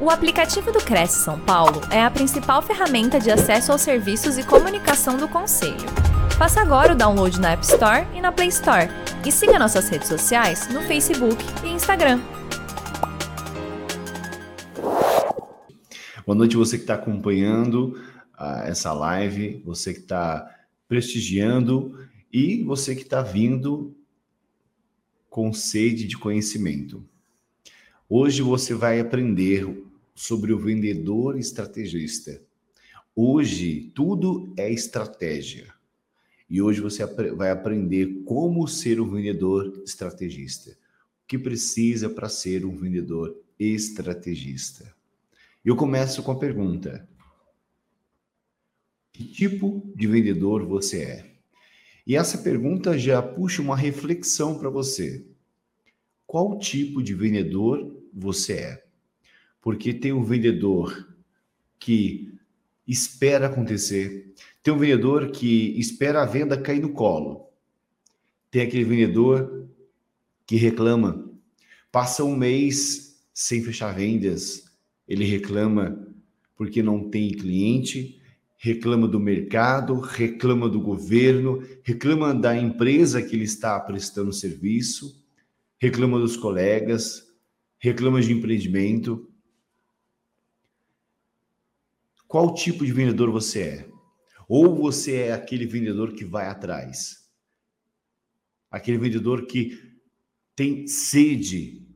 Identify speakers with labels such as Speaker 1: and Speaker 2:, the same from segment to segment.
Speaker 1: O aplicativo do Cresce São Paulo é a principal ferramenta de acesso aos serviços e comunicação do Conselho. Faça agora o download na App Store e na Play Store. E siga nossas redes sociais no Facebook e Instagram.
Speaker 2: Boa noite, você que está acompanhando uh, essa live, você que está prestigiando e você que está vindo com sede de conhecimento. Hoje você vai aprender sobre o vendedor estrategista. Hoje tudo é estratégia. E hoje você vai aprender como ser um vendedor estrategista. O que precisa para ser um vendedor estrategista. Eu começo com a pergunta: Que tipo de vendedor você é? E essa pergunta já puxa uma reflexão para você. Qual tipo de vendedor você é? Porque tem um vendedor que espera acontecer, tem um vendedor que espera a venda cair no colo, tem aquele vendedor que reclama, passa um mês sem fechar vendas, ele reclama porque não tem cliente, reclama do mercado, reclama do governo, reclama da empresa que ele está prestando serviço, reclama dos colegas, reclama de empreendimento, qual tipo de vendedor você é? Ou você é aquele vendedor que vai atrás? Aquele vendedor que tem sede,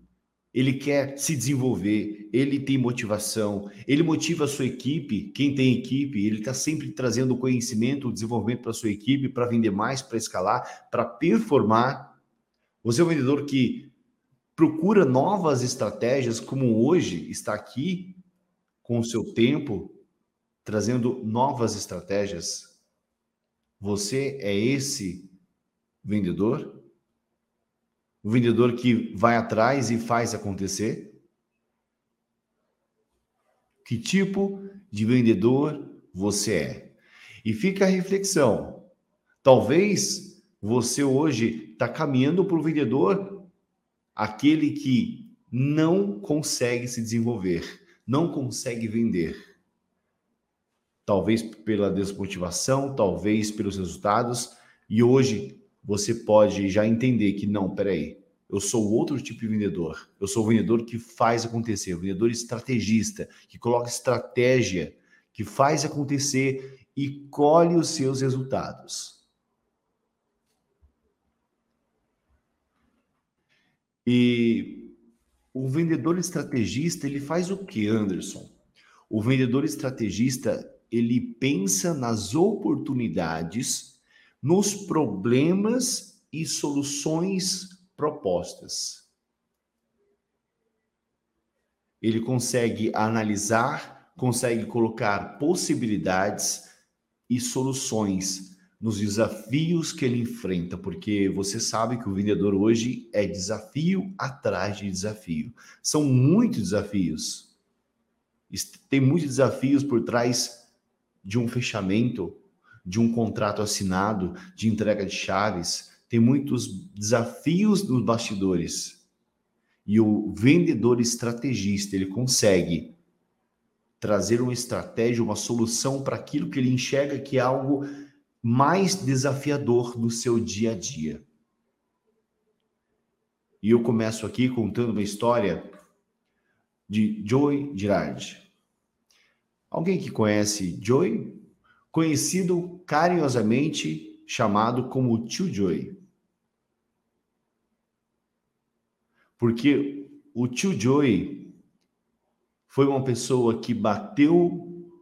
Speaker 2: ele quer se desenvolver, ele tem motivação, ele motiva a sua equipe. Quem tem equipe, ele está sempre trazendo o conhecimento, o desenvolvimento para a sua equipe, para vender mais, para escalar, para performar. Você é um vendedor que procura novas estratégias, como hoje está aqui, com o seu tempo, trazendo novas estratégias. Você é esse vendedor? O vendedor que vai atrás e faz acontecer? Que tipo de vendedor você é? E fica a reflexão. Talvez você hoje está caminhando para o vendedor, aquele que não consegue se desenvolver, não consegue vender talvez pela desmotivação, talvez pelos resultados, e hoje você pode já entender que não, peraí, eu sou outro tipo de vendedor. Eu sou o vendedor que faz acontecer, o vendedor estrategista, que coloca estratégia, que faz acontecer e colhe os seus resultados. E o vendedor estrategista, ele faz o que, Anderson? O vendedor estrategista, ele pensa nas oportunidades, nos problemas e soluções propostas. Ele consegue analisar, consegue colocar possibilidades e soluções nos desafios que ele enfrenta, porque você sabe que o vendedor hoje é desafio atrás de desafio. São muitos desafios. Tem muitos desafios por trás de um fechamento, de um contrato assinado, de entrega de chaves. Tem muitos desafios nos bastidores. E o vendedor estrategista, ele consegue trazer uma estratégia, uma solução para aquilo que ele enxerga que é algo mais desafiador no seu dia a dia. E eu começo aqui contando uma história de Joy Girardi. Alguém que conhece Joy? Conhecido carinhosamente chamado como Tio Joy. Porque o Tio Joy foi uma pessoa que bateu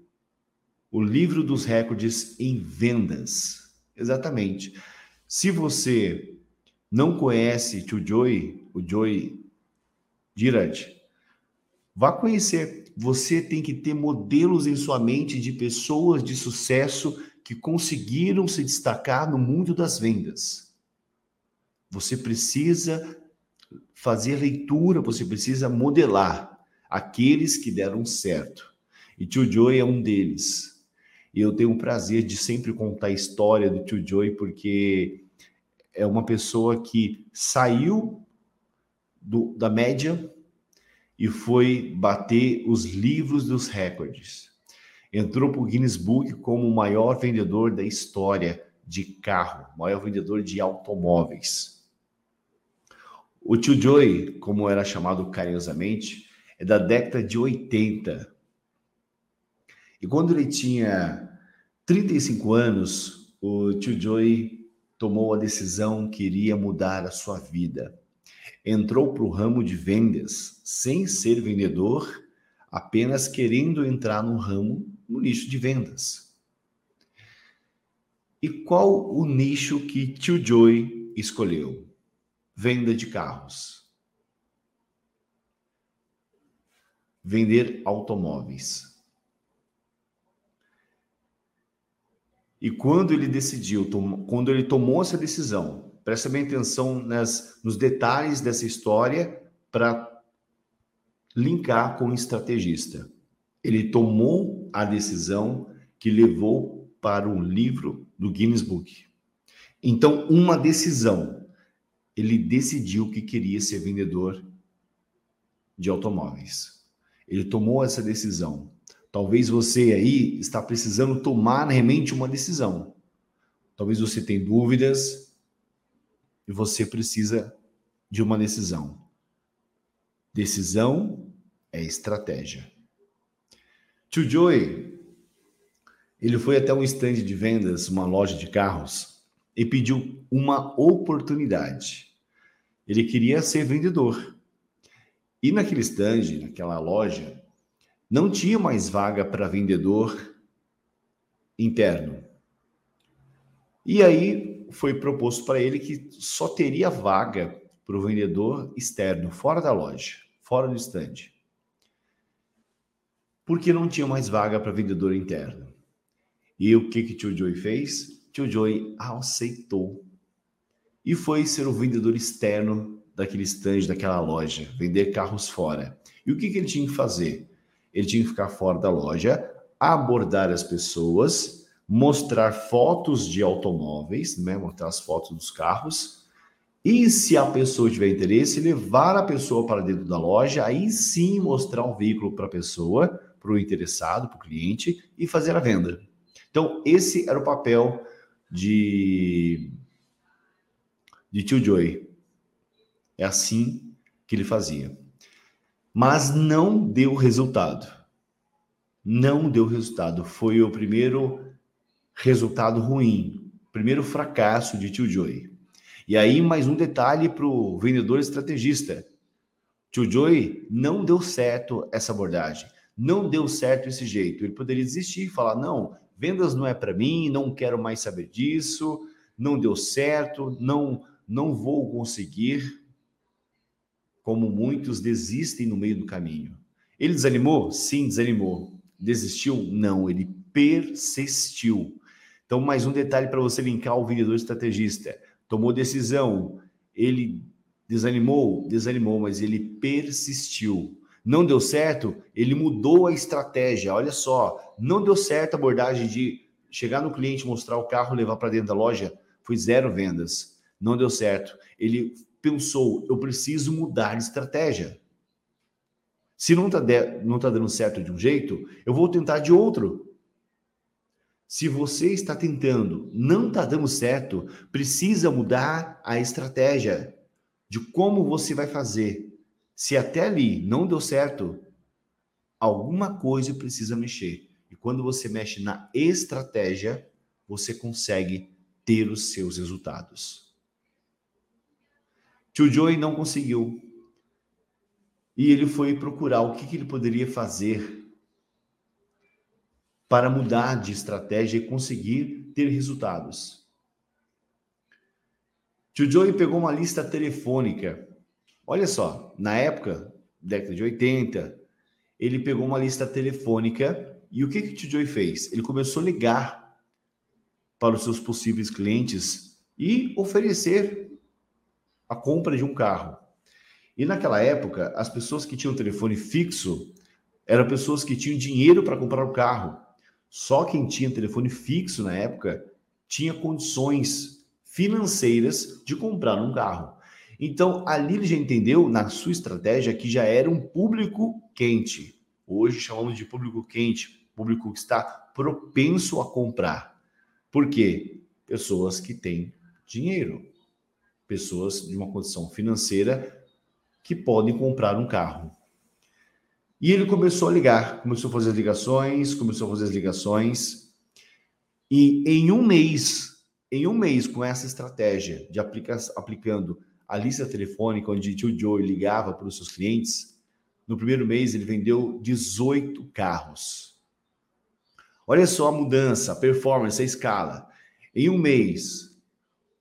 Speaker 2: o livro dos recordes em vendas. Exatamente. Se você não conhece Tio Joy, o Joy Girard, vá conhecer você tem que ter modelos em sua mente de pessoas de sucesso que conseguiram se destacar no mundo das vendas. Você precisa fazer leitura, você precisa modelar aqueles que deram certo. E Tio Joy é um deles. E eu tenho o prazer de sempre contar a história do Tio Joy, porque é uma pessoa que saiu do, da média e foi bater os livros dos recordes. Entrou para o Guinness Book como o maior vendedor da história de carro, maior vendedor de automóveis. O Tio Joy, como era chamado carinhosamente, é da década de 80. E quando ele tinha 35 anos, o Tio Joy tomou a decisão que iria mudar a sua vida. Entrou para o ramo de vendas sem ser vendedor, apenas querendo entrar no ramo, no nicho de vendas. E qual o nicho que Tio Joy escolheu? Venda de carros. Vender automóveis. E quando ele decidiu, quando ele tomou essa decisão, presta bem atenção nas, nos detalhes dessa história para linkar com o estrategista. Ele tomou a decisão que levou para um livro do Guinness Book. Então, uma decisão. Ele decidiu que queria ser vendedor de automóveis. Ele tomou essa decisão. Talvez você aí está precisando tomar realmente uma decisão. Talvez você tenha dúvidas e você precisa de uma decisão. Decisão é estratégia. Tio Joey ele foi até um estande de vendas, uma loja de carros, e pediu uma oportunidade. Ele queria ser vendedor. E naquele estande, naquela loja, não tinha mais vaga para vendedor interno. E aí foi proposto para ele que só teria vaga para o vendedor externo, fora da loja, fora do estande. Porque não tinha mais vaga para vendedor interno. E o que que Tio Joey fez? Tio Joey aceitou e foi ser o vendedor externo daquele stand, daquela loja, vender carros fora. E o que, que ele tinha que fazer? Ele tinha que ficar fora da loja, abordar as pessoas, mostrar fotos de automóveis, né? mostrar as fotos dos carros, e se a pessoa tiver interesse, levar a pessoa para dentro da loja, aí sim mostrar um veículo para a pessoa, para o interessado, para o cliente, e fazer a venda. Então, esse era o papel de, de Tio Joy. É assim que ele fazia. Mas não deu resultado. Não deu resultado. Foi o primeiro resultado ruim, primeiro fracasso de Tio Joy. E aí, mais um detalhe para o vendedor estrategista. Tio Joy não deu certo essa abordagem. Não deu certo esse jeito. Ele poderia desistir e falar: não, vendas não é para mim, não quero mais saber disso, não deu certo, não não vou conseguir. Como muitos desistem no meio do caminho. Ele desanimou? Sim, desanimou. Desistiu? Não, ele persistiu. Então, mais um detalhe para você linkar o vendedor estrategista. Tomou decisão, ele desanimou, desanimou, mas ele persistiu. Não deu certo, ele mudou a estratégia. Olha só, não deu certo a abordagem de chegar no cliente, mostrar o carro, levar para dentro da loja, foi zero vendas. Não deu certo. Ele pensou, eu preciso mudar de estratégia. Se não está tá dando certo de um jeito, eu vou tentar de outro. Se você está tentando, não está dando certo, precisa mudar a estratégia de como você vai fazer. Se até ali não deu certo, alguma coisa precisa mexer. E quando você mexe na estratégia, você consegue ter os seus resultados. Tio Joey não conseguiu. E ele foi procurar o que, que ele poderia fazer para mudar de estratégia e conseguir ter resultados. Tio Joey pegou uma lista telefônica Olha só, na época, década de 80, ele pegou uma lista telefônica e o que, que o Tio Joey fez? Ele começou a ligar para os seus possíveis clientes e oferecer a compra de um carro. E naquela época, as pessoas que tinham telefone fixo eram pessoas que tinham dinheiro para comprar o carro. Só quem tinha telefone fixo na época tinha condições financeiras de comprar um carro. Então, ali ele já entendeu na sua estratégia que já era um público quente. Hoje chamamos de público quente, público que está propenso a comprar. Por quê? Pessoas que têm dinheiro, pessoas de uma condição financeira que podem comprar um carro. E ele começou a ligar, começou a fazer as ligações, começou a fazer as ligações. E em um mês, em um mês com essa estratégia de aplica aplicando a lista telefônica onde o Joe ligava para os seus clientes, no primeiro mês ele vendeu 18 carros. Olha só a mudança, a performance, a escala. Em um mês,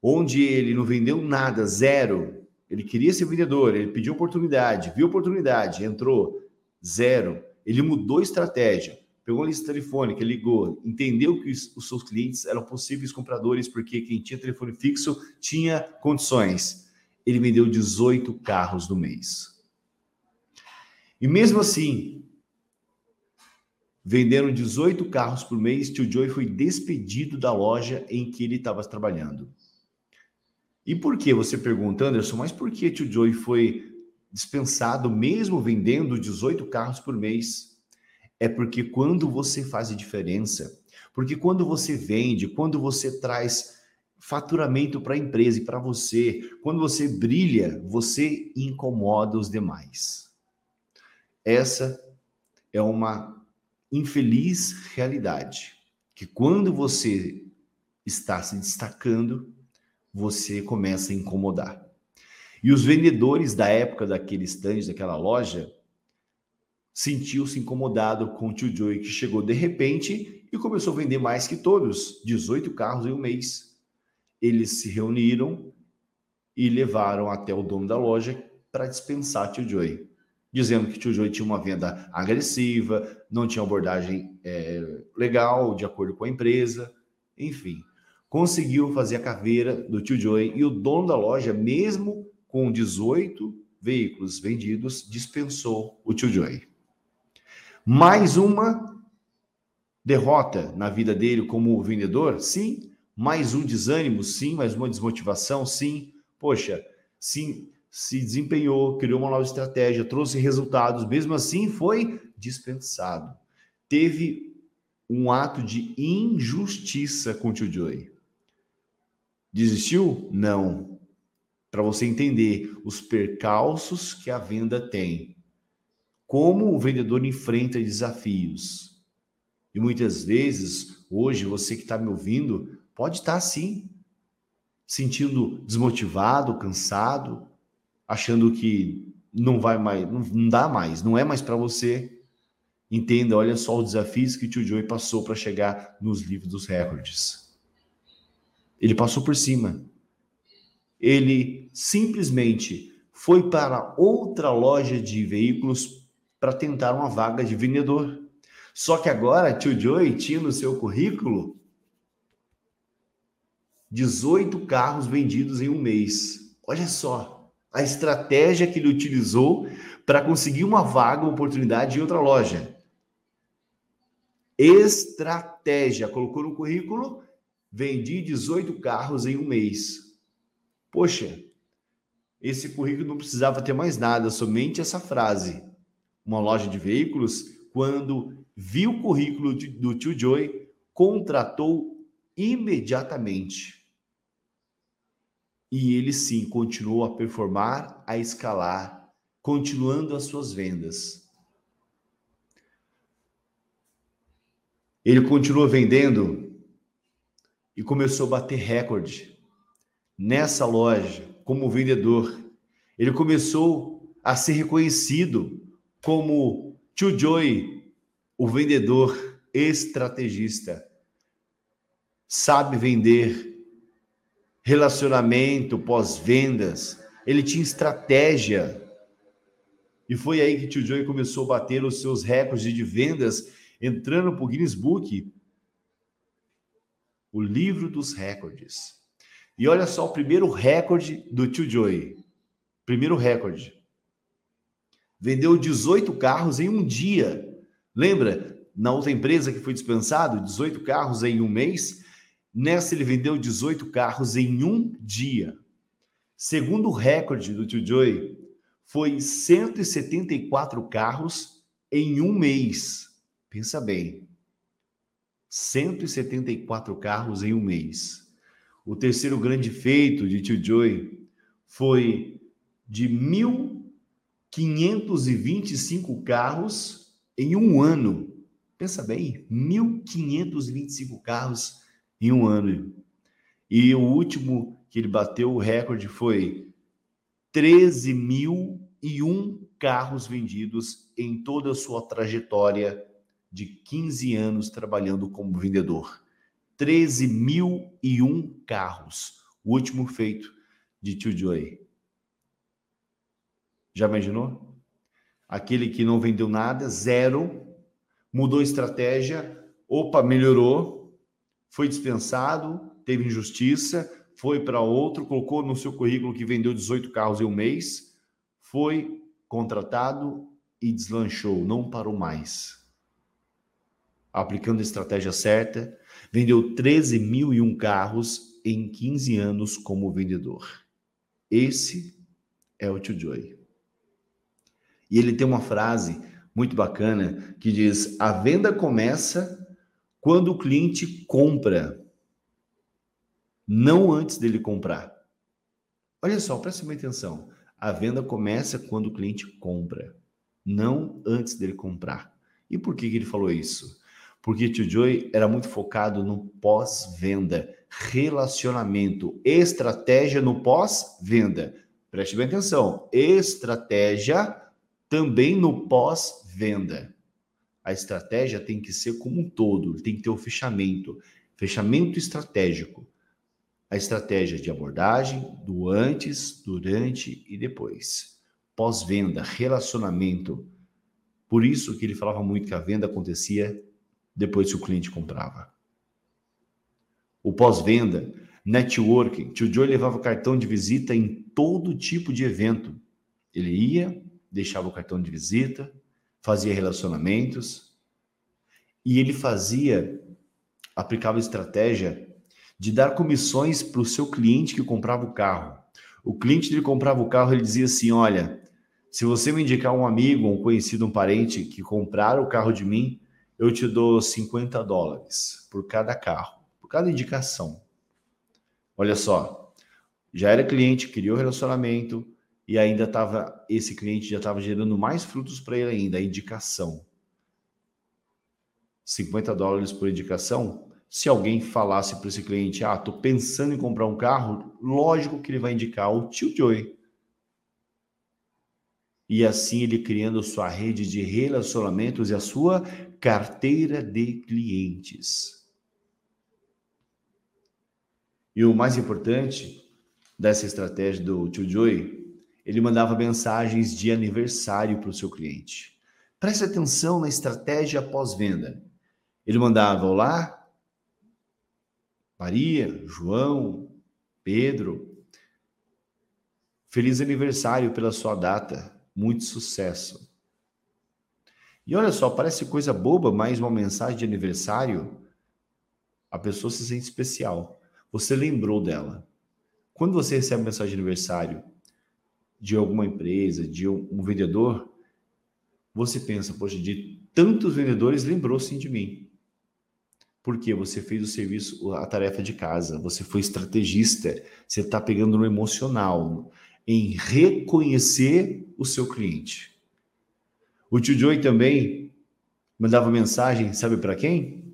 Speaker 2: onde ele não vendeu nada, zero, ele queria ser vendedor, ele pediu oportunidade, viu oportunidade, entrou, zero. Ele mudou estratégia, pegou a lista telefônica, ligou, entendeu que os seus clientes eram possíveis compradores, porque quem tinha telefone fixo tinha condições ele vendeu 18 carros no mês. E mesmo assim, vendendo 18 carros por mês, tio Joey foi despedido da loja em que ele estava trabalhando. E por que você pergunta, Anderson, mas por que tio Joey foi dispensado mesmo vendendo 18 carros por mês? É porque quando você faz a diferença, porque quando você vende, quando você traz faturamento para a empresa e para você. Quando você brilha, você incomoda os demais. Essa é uma infeliz realidade. Que quando você está se destacando, você começa a incomodar. E os vendedores da época daquele stand, daquela loja, sentiu-se incomodado com o tio Joey, que chegou de repente e começou a vender mais que todos, 18 carros em um mês eles se reuniram e levaram até o dono da loja para dispensar tio Joey, dizendo que tio Joey tinha uma venda agressiva, não tinha abordagem é, legal, de acordo com a empresa, enfim. Conseguiu fazer a caveira do tio Joey e o dono da loja, mesmo com 18 veículos vendidos, dispensou o tio Joey. Mais uma derrota na vida dele como vendedor? Sim, mais um desânimo, sim, mais uma desmotivação, sim. Poxa, sim, se desempenhou, criou uma nova estratégia, trouxe resultados, mesmo assim foi dispensado. Teve um ato de injustiça com o tio Joey. Desistiu? Não. Para você entender os percalços que a venda tem. Como o vendedor enfrenta desafios. E muitas vezes, hoje, você que está me ouvindo, Pode estar sim, sentindo desmotivado, cansado, achando que não vai mais, não, dá mais, não é mais para você. Entenda, olha só os desafios que o tio Joey passou para chegar nos livros dos recordes. Ele passou por cima. Ele simplesmente foi para outra loja de veículos para tentar uma vaga de vendedor. Só que agora tio Joey tinha no seu currículo 18 carros vendidos em um mês. Olha só a estratégia que ele utilizou para conseguir uma vaga, uma oportunidade em outra loja. Estratégia. Colocou no currículo, vendi 18 carros em um mês. Poxa, esse currículo não precisava ter mais nada, somente essa frase. Uma loja de veículos, quando viu o currículo do tio Joey, contratou imediatamente. E ele sim continuou a performar, a escalar, continuando as suas vendas. Ele continuou vendendo e começou a bater recorde nessa loja como vendedor. Ele começou a ser reconhecido como Tio Joy, o vendedor estrategista. Sabe vender, relacionamento, pós-vendas, ele tinha estratégia. E foi aí que tio Joey começou a bater os seus recordes de vendas, entrando para o Guinness Book, o livro dos recordes. E olha só o primeiro recorde do tio Joey. Primeiro recorde. Vendeu 18 carros em um dia. Lembra? Na outra empresa que foi dispensado, 18 carros em um mês. Nessa, ele vendeu 18 carros em um dia. Segundo recorde do Tio Joy, foi 174 carros em um mês. Pensa bem. 174 carros em um mês. O terceiro grande feito de Tio Joy foi de 1.525 carros em um ano. Pensa bem, 1.525 carros em um ano. E o último que ele bateu o recorde foi 13.001 carros vendidos em toda a sua trajetória de 15 anos trabalhando como vendedor. 13.001 carros. O último feito de Tio Joy. Já imaginou? Aquele que não vendeu nada, zero, mudou estratégia, opa, melhorou, foi dispensado, teve injustiça, foi para outro, colocou no seu currículo que vendeu 18 carros em um mês, foi contratado e deslanchou, não parou mais. Aplicando a estratégia certa, vendeu 13.001 carros em 15 anos como vendedor. Esse é o Tio Joy. E ele tem uma frase muito bacana que diz: a venda começa quando o cliente compra, não antes dele comprar. Olha só, preste bem atenção. A venda começa quando o cliente compra, não antes dele comprar. E por que, que ele falou isso? Porque Tio era muito focado no pós-venda, relacionamento, estratégia no pós-venda. Preste bem atenção. Estratégia também no pós-venda. A estratégia tem que ser como um todo, tem que ter o um fechamento, fechamento estratégico. A estratégia de abordagem do antes, durante e depois. Pós-venda, relacionamento. Por isso que ele falava muito que a venda acontecia depois que o cliente comprava. O pós-venda, networking. Tio Joe levava cartão de visita em todo tipo de evento. Ele ia, deixava o cartão de visita, fazia relacionamentos e ele fazia, aplicava estratégia de dar comissões para o seu cliente que comprava o carro. O cliente que comprava o carro, ele dizia assim: Olha, se você me indicar um amigo, um conhecido, um parente que comprar o carro de mim, eu te dou 50 dólares por cada carro, por cada indicação. Olha só, já era cliente, criou relacionamento, e ainda estava esse cliente já estava gerando mais frutos para ele ainda, a indicação. 50 dólares por indicação. Se alguém falasse para esse cliente, ah, tô pensando em comprar um carro, lógico que ele vai indicar o tio Joey. E assim ele criando sua rede de relacionamentos e a sua carteira de clientes. E o mais importante dessa estratégia do tio Joey ele mandava mensagens de aniversário para o seu cliente. Preste atenção na estratégia pós-venda. Ele mandava: Olá, Maria, João, Pedro, feliz aniversário pela sua data, muito sucesso. E olha só, parece coisa boba, mas uma mensagem de aniversário, a pessoa se sente especial. Você lembrou dela. Quando você recebe uma mensagem de aniversário, de alguma empresa, de um, vendedor, você pensa, poxa, de tantos vendedores lembrou sim de mim. Porque você fez o serviço, a tarefa de casa, você foi estrategista, você está pegando no emocional, em reconhecer o seu cliente. O tio Joey também mandava mensagem, sabe para quem?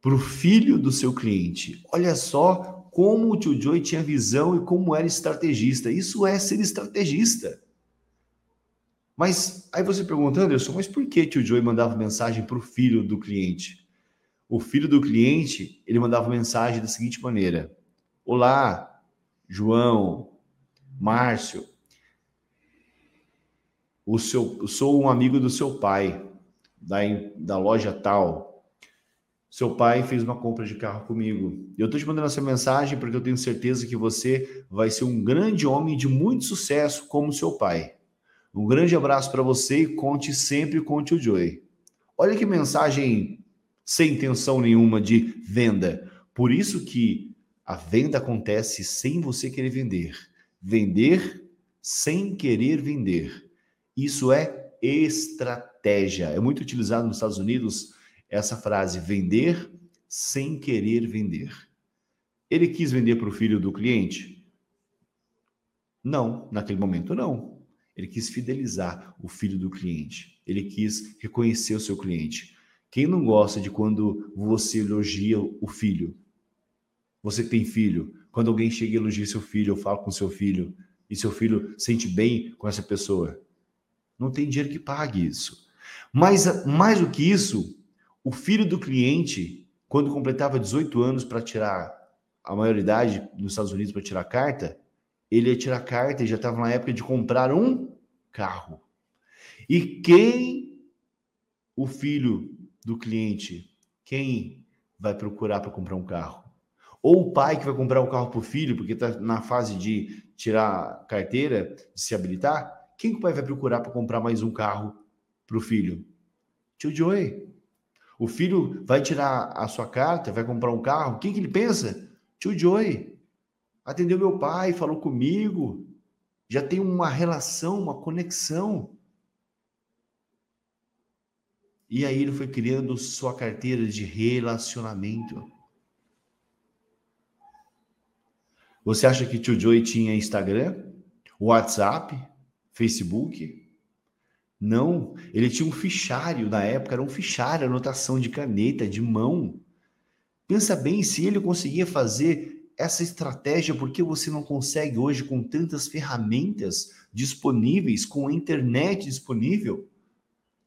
Speaker 2: Para o filho do seu cliente. Olha só como o tio Joey tinha visão e como era estrategista. Isso é ser estrategista. Mas aí você pergunta, Anderson, mas por que tio Joey mandava mensagem para o filho do cliente? O filho do cliente, ele mandava mensagem da seguinte maneira: Olá, João, Márcio, o seu, sou um amigo do seu pai, da, da loja tal seu pai fez uma compra de carro comigo. Eu estou te mandando essa mensagem porque eu tenho certeza que você vai ser um grande homem de muito sucesso como seu pai. Um grande abraço para você e conte sempre com o Joey. Olha que mensagem sem intenção nenhuma de venda. Por isso que a venda acontece sem você querer vender. vender sem querer vender. Isso é estratégia. É muito utilizado nos Estados Unidos essa frase vender sem querer vender. Ele quis vender para o filho do cliente? Não, naquele momento não. Ele quis fidelizar o filho do cliente. Ele quis reconhecer o seu cliente. Quem não gosta de quando você elogia o filho? Você tem filho, quando alguém chega e elogia seu filho, ou fala com seu filho, e seu filho sente bem com essa pessoa. Não tem dinheiro que pague isso. Mas mais do que isso, o filho do cliente, quando completava 18 anos para tirar a maioridade nos Estados Unidos para tirar carta, ele ia tirar carta e já estava na época de comprar um carro. E quem o filho do cliente, quem vai procurar para comprar um carro? Ou o pai que vai comprar um carro para o filho, porque está na fase de tirar carteira, de se habilitar, quem que o pai vai procurar para comprar mais um carro para o filho? Tio Joey. O filho vai tirar a sua carta, vai comprar um carro, quem que ele pensa? Tio Joey. Atendeu meu pai, falou comigo, já tem uma relação, uma conexão. E aí ele foi criando sua carteira de relacionamento. Você acha que tio Joey tinha Instagram, WhatsApp, Facebook? Não, ele tinha um fichário na época, era um fichário, anotação de caneta, de mão. Pensa bem se ele conseguia fazer essa estratégia, por que você não consegue hoje com tantas ferramentas disponíveis, com a internet disponível?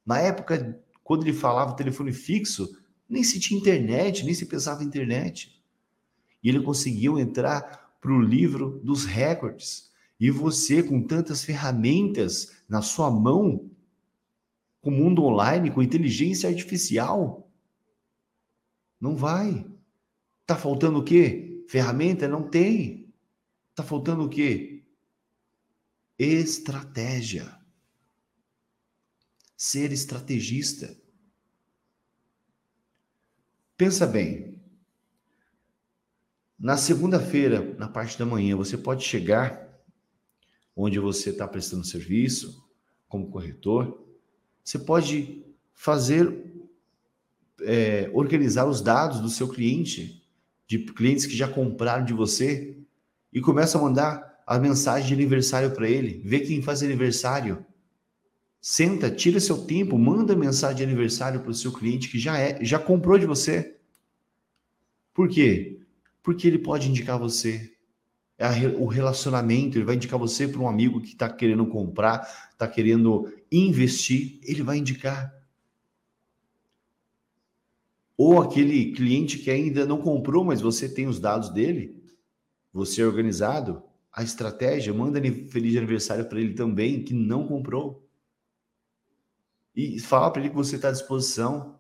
Speaker 2: Na época, quando ele falava telefone fixo, nem se tinha internet, nem se pensava em internet. E ele conseguiu entrar para o livro dos recordes. E você, com tantas ferramentas na sua mão, com o mundo online, com inteligência artificial, não vai. Tá faltando o quê? Ferramenta? Não tem. Tá faltando o quê? Estratégia. Ser estrategista. Pensa bem, na segunda-feira, na parte da manhã, você pode chegar onde você está prestando serviço, como corretor. Você pode fazer, é, organizar os dados do seu cliente, de clientes que já compraram de você, e começa a mandar a mensagem de aniversário para ele. Vê quem faz aniversário. Senta, tira seu tempo, manda mensagem de aniversário para o seu cliente que já é, já comprou de você. Por quê? Porque ele pode indicar você. É o relacionamento, ele vai indicar você para um amigo que está querendo comprar, está querendo investir, ele vai indicar. Ou aquele cliente que ainda não comprou, mas você tem os dados dele, você é organizado, a estratégia, manda feliz aniversário para ele também, que não comprou. E fala para ele que você está à disposição.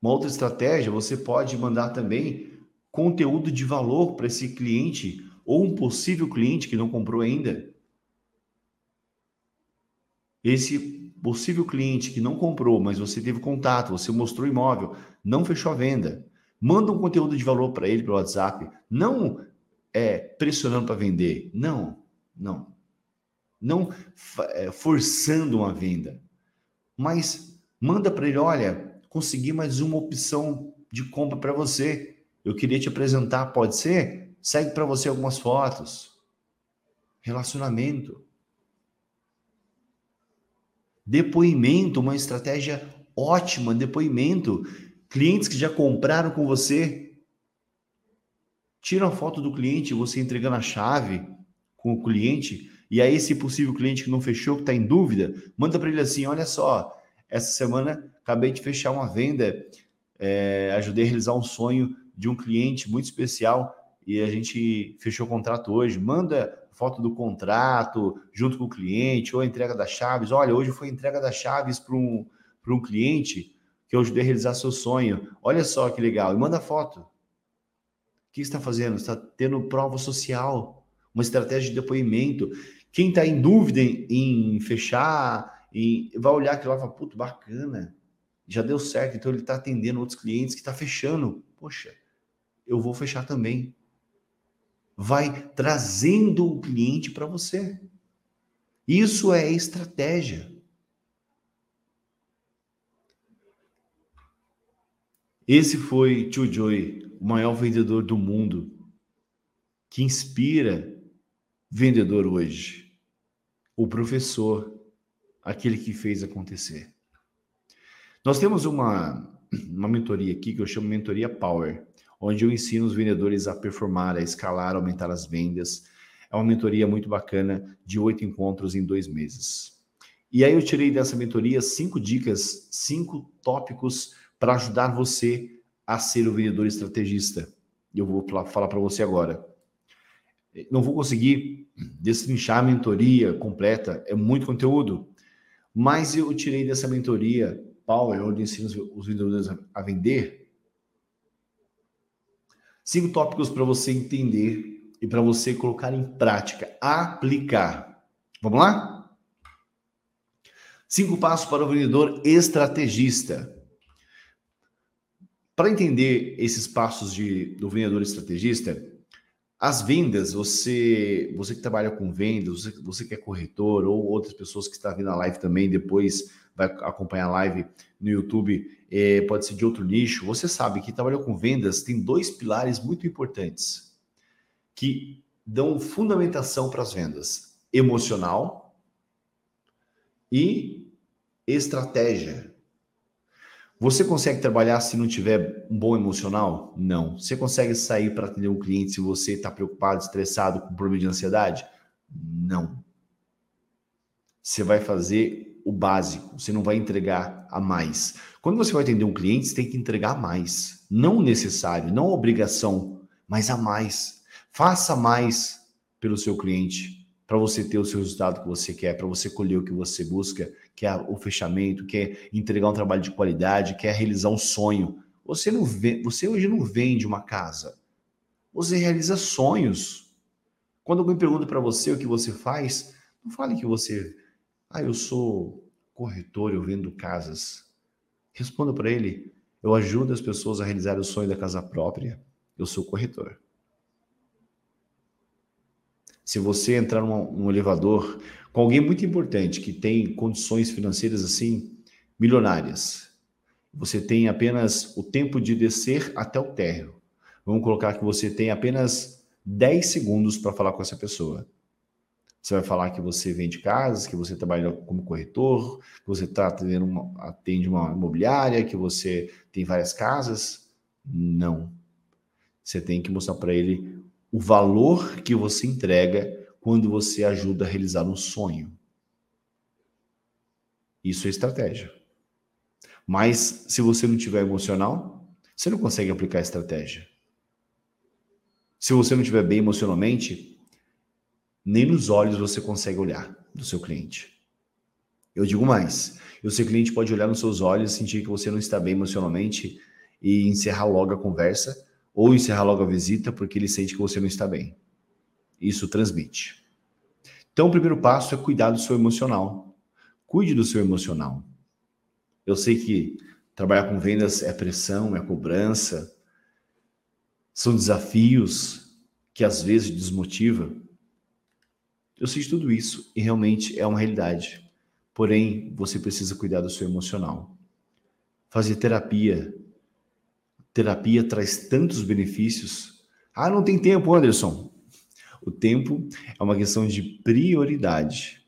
Speaker 2: Uma outra estratégia, você pode mandar também conteúdo de valor para esse cliente ou um possível cliente que não comprou ainda. Esse possível cliente que não comprou, mas você teve contato, você mostrou imóvel, não fechou a venda, manda um conteúdo de valor para ele pelo WhatsApp, não é pressionando para vender, não, não, não é, forçando uma venda, mas manda para ele, olha, consegui mais uma opção de compra para você. Eu queria te apresentar, pode ser? Segue para você algumas fotos. Relacionamento. Depoimento, uma estratégia ótima, depoimento. Clientes que já compraram com você. Tira a foto do cliente, você entregando a chave com o cliente, e aí esse possível cliente que não fechou, que está em dúvida, manda para ele assim, olha só, essa semana acabei de fechar uma venda, é, ajudei a realizar um sonho de um cliente muito especial e a gente fechou o contrato hoje. Manda foto do contrato junto com o cliente ou entrega das chaves. Olha, hoje foi entrega das chaves para um, um cliente que eu ajudei a realizar seu sonho. Olha só que legal. E manda foto. O que está fazendo? Está tendo prova social, uma estratégia de depoimento. Quem está em dúvida em, em fechar, em, vai olhar aquilo lá e falar, puto, bacana já deu certo, então ele está atendendo outros clientes que está fechando. Poxa, eu vou fechar também. vai trazendo o cliente para você. Isso é estratégia. Esse foi Chu Joy, o maior vendedor do mundo, que inspira vendedor hoje. O professor, aquele que fez acontecer. Nós temos uma, uma mentoria aqui que eu chamo Mentoria Power, onde eu ensino os vendedores a performar, a escalar, aumentar as vendas. É uma mentoria muito bacana, de oito encontros em dois meses. E aí eu tirei dessa mentoria cinco dicas, cinco tópicos para ajudar você a ser o vendedor estrategista. Eu vou falar para você agora. Não vou conseguir destrinchar a mentoria completa, é muito conteúdo, mas eu tirei dessa mentoria Power, onde ensino os vendedores a vender, cinco tópicos para você entender e para você colocar em prática, aplicar. Vamos lá? Cinco passos para o vendedor estrategista. Para entender esses passos de, do vendedor estrategista, as vendas, você, você que trabalha com vendas, você, você que é corretor ou outras pessoas que estão vindo na live também, depois vai acompanhar a live no YouTube, é, pode ser de outro nicho. Você sabe que trabalhar com vendas tem dois pilares muito importantes que dão fundamentação para as vendas: emocional e estratégia. Você consegue trabalhar se não tiver um bom emocional? Não. Você consegue sair para atender um cliente se você está preocupado, estressado, com problema de ansiedade? Não. Você vai fazer o básico, você não vai entregar a mais. Quando você vai atender um cliente, você tem que entregar a mais. Não necessário, não obrigação, mas a mais. Faça mais pelo seu cliente para você ter o seu resultado que você quer, para você colher o que você busca quer é o fechamento, quer entregar um trabalho de qualidade, quer realizar um sonho. Você não vê, você hoje não vende uma casa. Você realiza sonhos. Quando alguém pergunta para você o que você faz, não fale que você, ah, eu sou corretor, eu vendo casas. Responda para ele, eu ajudo as pessoas a realizar o sonho da casa própria. Eu sou corretor. Se você entrar num, num elevador com alguém muito importante que tem condições financeiras assim milionárias. Você tem apenas o tempo de descer até o térreo. Vamos colocar que você tem apenas 10 segundos para falar com essa pessoa. Você vai falar que você vende casas, que você trabalha como corretor, que você tá atendendo uma, atende uma imobiliária, que você tem várias casas. Não. Você tem que mostrar para ele o valor que você entrega quando você ajuda a realizar um sonho. Isso é estratégia. Mas se você não tiver emocional, você não consegue aplicar a estratégia. Se você não estiver bem emocionalmente, nem nos olhos você consegue olhar do seu cliente. Eu digo mais: o seu cliente pode olhar nos seus olhos, sentir que você não está bem emocionalmente e encerrar logo a conversa ou encerrar logo a visita porque ele sente que você não está bem. Isso transmite. Então, o primeiro passo é cuidar do seu emocional. Cuide do seu emocional. Eu sei que trabalhar com vendas é pressão, é cobrança, são desafios que às vezes desmotiva. Eu sei de tudo isso e realmente é uma realidade. Porém, você precisa cuidar do seu emocional. Fazer terapia. Terapia traz tantos benefícios. Ah, não tem tempo, Anderson. O tempo é uma questão de prioridade.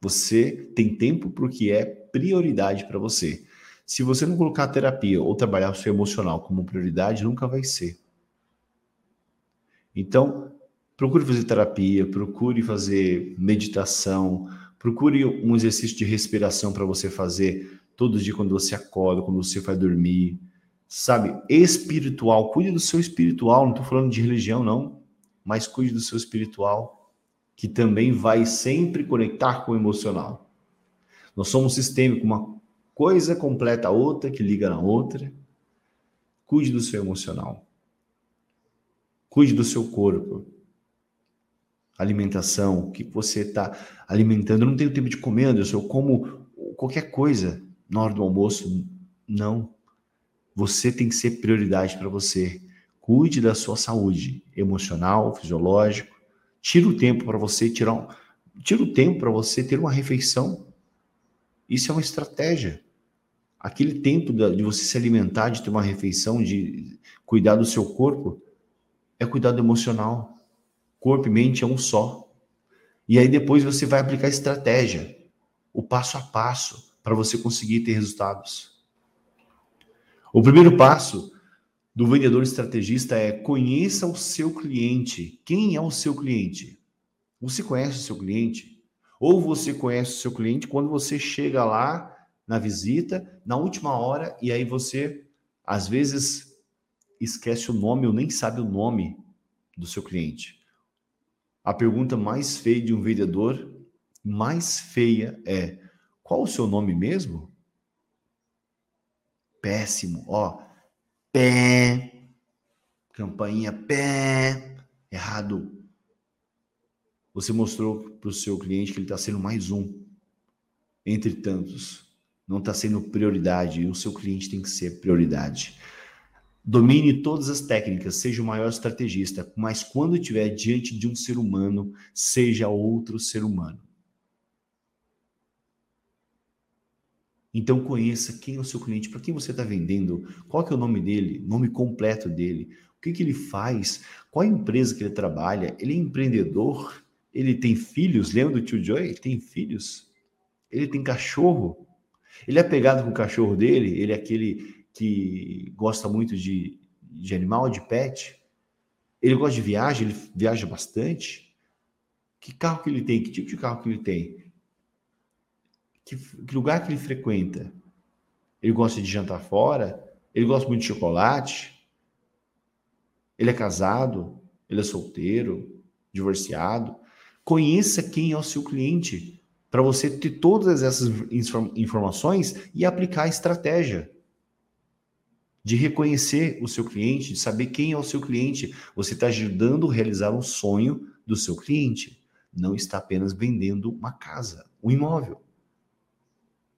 Speaker 2: Você tem tempo porque é prioridade para você. Se você não colocar a terapia ou trabalhar o seu emocional como prioridade, nunca vai ser. Então, procure fazer terapia, procure fazer meditação, procure um exercício de respiração para você fazer todo dia quando você acorda, quando você vai dormir. Sabe, espiritual, cuide do seu espiritual, não estou falando de religião, não mas cuide do seu espiritual, que também vai sempre conectar com o emocional. Nós somos sistêmico, uma coisa completa a outra, que liga na outra. Cuide do seu emocional. Cuide do seu corpo. Alimentação, o que você está alimentando. Eu não tenho tempo de comer, Anderson. Eu como qualquer coisa na hora do almoço. Não. Você tem que ser prioridade para você Cuide da sua saúde emocional, fisiológico. Tira o tempo para você tirar um, tira o tempo para você ter uma refeição. Isso é uma estratégia. Aquele tempo de você se alimentar, de ter uma refeição, de cuidar do seu corpo, é cuidado emocional. Corpo e mente é um só. E aí depois você vai aplicar estratégia, o passo a passo, para você conseguir ter resultados. O primeiro passo do vendedor estrategista é conheça o seu cliente. Quem é o seu cliente? Você conhece o seu cliente? Ou você conhece o seu cliente quando você chega lá na visita, na última hora, e aí você, às vezes, esquece o nome ou nem sabe o nome do seu cliente. A pergunta mais feia de um vendedor, mais feia é: qual o seu nome mesmo? Péssimo, ó pé, campainha pé, errado. Você mostrou para o seu cliente que ele está sendo mais um entre tantos. Não está sendo prioridade e o seu cliente tem que ser prioridade. Domine todas as técnicas, seja o maior estrategista, mas quando estiver diante de um ser humano, seja outro ser humano. Então conheça quem é o seu cliente, para quem você está vendendo, qual que é o nome dele, nome completo dele, o que, que ele faz, qual a empresa que ele trabalha, ele é empreendedor, ele tem filhos, lembra do tio Joy? Ele tem filhos, ele tem cachorro, ele é pegado com o cachorro dele, ele é aquele que gosta muito de, de animal, de pet, ele gosta de viagem, ele viaja bastante. Que carro que ele tem? Que tipo de carro que ele tem? Que, que lugar que ele frequenta? Ele gosta de jantar fora? Ele gosta muito de chocolate? Ele é casado? Ele é solteiro? Divorciado? Conheça quem é o seu cliente para você ter todas essas informações e aplicar a estratégia de reconhecer o seu cliente, de saber quem é o seu cliente. Você está ajudando a realizar um sonho do seu cliente. Não está apenas vendendo uma casa, um imóvel.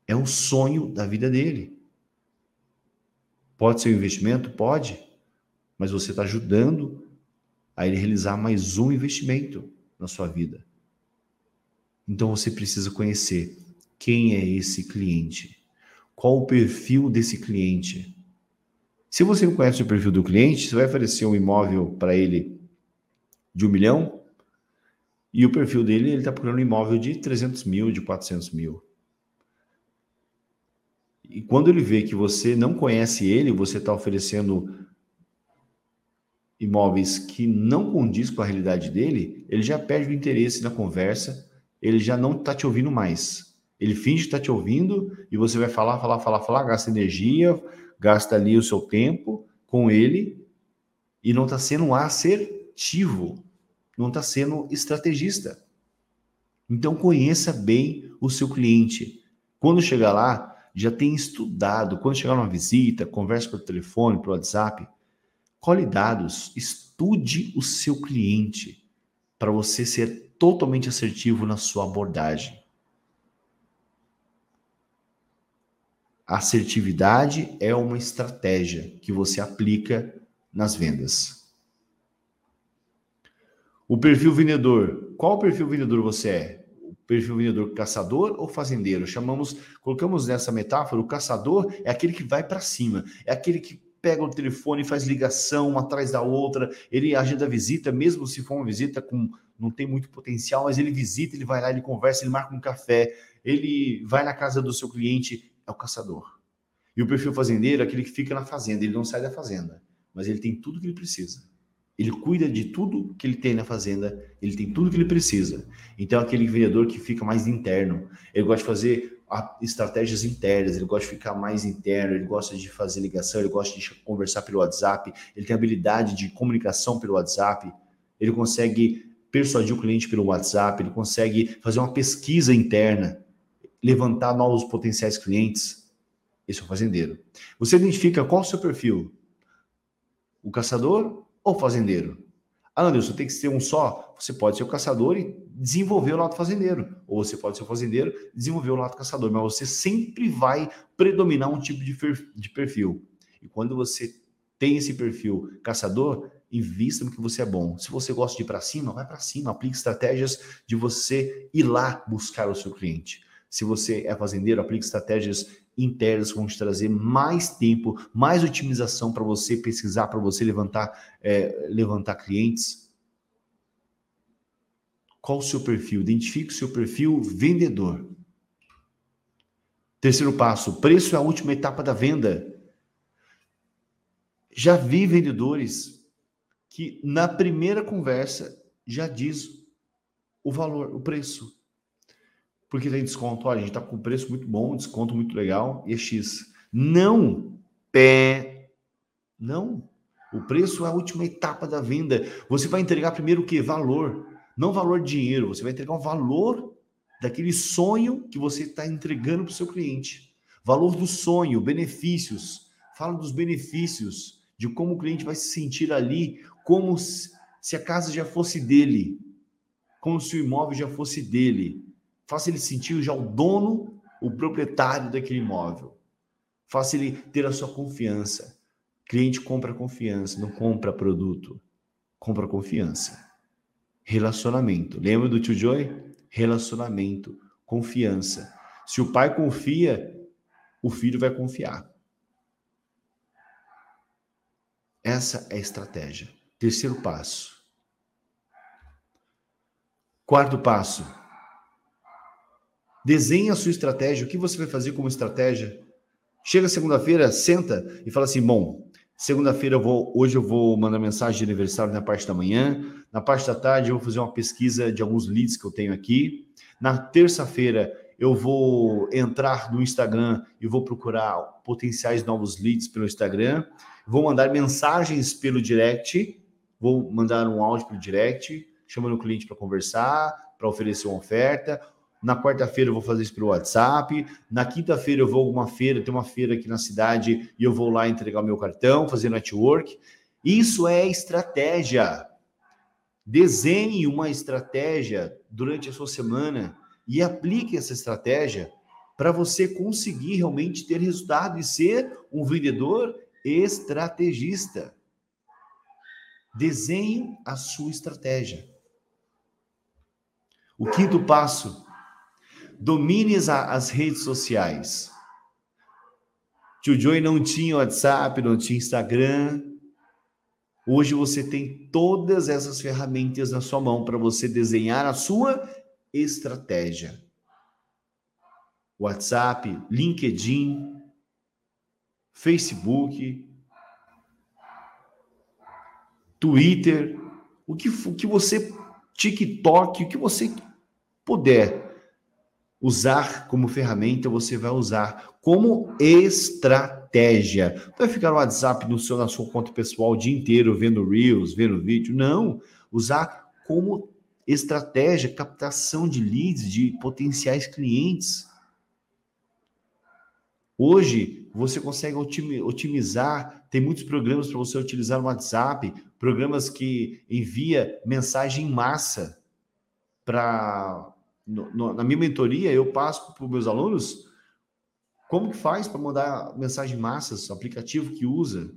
Speaker 2: É um sonho da vida dele. Pode ser um investimento? Pode. Mas você está ajudando a ele realizar mais um investimento na sua vida. Então você precisa conhecer quem é esse cliente. Qual o perfil desse cliente? Se você não conhece o perfil do cliente, você vai oferecer um imóvel para ele de um milhão e o perfil dele, ele está procurando um imóvel de 300 mil, de 400 mil. E quando ele vê que você não conhece ele, você está oferecendo imóveis que não condiz com a realidade dele, ele já perde o interesse na conversa, ele já não está te ouvindo mais. Ele finge estar tá te ouvindo e você vai falar, falar, falar, falar, gasta energia, gasta ali o seu tempo com ele e não está sendo assertivo, não está sendo estrategista. Então conheça bem o seu cliente. Quando chegar lá, já tem estudado. Quando chegar numa visita, converse pelo telefone, pelo WhatsApp, colhe dados, estude o seu cliente para você ser totalmente assertivo na sua abordagem. assertividade é uma estratégia que você aplica nas vendas. O perfil vendedor. Qual perfil vendedor você é? Perfil vendedor caçador ou fazendeiro. Chamamos, colocamos nessa metáfora, o caçador é aquele que vai para cima, é aquele que pega o telefone faz ligação uma atrás da outra, ele agenda visita, mesmo se for uma visita com não tem muito potencial, mas ele visita, ele vai lá, ele conversa, ele marca um café, ele vai na casa do seu cliente, é o caçador. E o perfil fazendeiro é aquele que fica na fazenda, ele não sai da fazenda, mas ele tem tudo que ele precisa. Ele cuida de tudo que ele tem na fazenda, ele tem tudo que ele precisa. Então, é aquele vendedor que fica mais interno, ele gosta de fazer estratégias internas, ele gosta de ficar mais interno, ele gosta de fazer ligação, ele gosta de conversar pelo WhatsApp, ele tem habilidade de comunicação pelo WhatsApp, ele consegue persuadir o cliente pelo WhatsApp, ele consegue fazer uma pesquisa interna, levantar novos potenciais clientes. Esse é o fazendeiro. Você identifica qual é o seu perfil? O caçador ou fazendeiro? Ah, Anderson, tem que ser um só? Você pode ser o caçador e desenvolver o lado fazendeiro. Ou você pode ser o fazendeiro e desenvolver o lado caçador. Mas você sempre vai predominar um tipo de perfil. E quando você tem esse perfil caçador, invista no que você é bom. Se você gosta de ir para cima, vai para cima. Aplique estratégias de você ir lá buscar o seu cliente. Se você é fazendeiro, aplique estratégias internas que vão te trazer mais tempo, mais otimização para você pesquisar, para você levantar, é, levantar clientes. Qual o seu perfil? Identifique o seu perfil vendedor. Terceiro passo: preço é a última etapa da venda. Já vi vendedores que na primeira conversa já diz o valor, o preço. Porque tem desconto, olha, a gente está com preço muito bom, desconto muito legal e é X. Não, pé, não. O preço é a última etapa da venda. Você vai entregar primeiro o que? Valor. Não valor dinheiro, você vai entregar o valor daquele sonho que você está entregando para o seu cliente. Valor do sonho, benefícios. Fala dos benefícios de como o cliente vai se sentir ali, como se a casa já fosse dele, como se o imóvel já fosse dele. Faça ele sentir já o dono, o proprietário daquele imóvel. Faça ele ter a sua confiança. Cliente compra confiança, não compra produto. Compra confiança. Relacionamento. Lembra do tio Joy? Relacionamento, confiança. Se o pai confia, o filho vai confiar. Essa é a estratégia. Terceiro passo. Quarto passo. Desenhe a sua estratégia. O que você vai fazer como estratégia? Chega segunda-feira, senta e fala assim: bom, segunda-feira eu vou, hoje eu vou mandar mensagem de aniversário na parte da manhã. Na parte da tarde eu vou fazer uma pesquisa de alguns leads que eu tenho aqui. Na terça-feira eu vou entrar no Instagram e vou procurar potenciais novos leads pelo Instagram vou mandar mensagens pelo direct, vou mandar um áudio pelo direct, chamando o cliente para conversar, para oferecer uma oferta. Na quarta-feira eu vou fazer isso pelo WhatsApp. Na quinta-feira eu vou a alguma feira, tem uma feira aqui na cidade e eu vou lá entregar meu cartão, fazer network. Isso é estratégia. Desenhe uma estratégia durante a sua semana e aplique essa estratégia para você conseguir realmente ter resultado e ser um vendedor estrategista. Desenhe a sua estratégia. O quinto passo: domine as redes sociais. Tio Joey não tinha WhatsApp, não tinha Instagram. Hoje você tem todas essas ferramentas na sua mão para você desenhar a sua estratégia. WhatsApp, LinkedIn, Facebook, Twitter, o que, o que você, TikTok, o que você puder usar como ferramenta, você vai usar como estratégia. Não vai ficar no WhatsApp no seu, na sua conta pessoal o dia inteiro vendo Reels, vendo vídeo. Não. Usar como estratégia, captação de leads, de potenciais clientes. Hoje, você consegue otimizar, tem muitos programas para você utilizar no WhatsApp, programas que envia mensagem em massa para na minha mentoria eu passo para os meus alunos como que faz para mandar mensagem em massas, aplicativo que usa.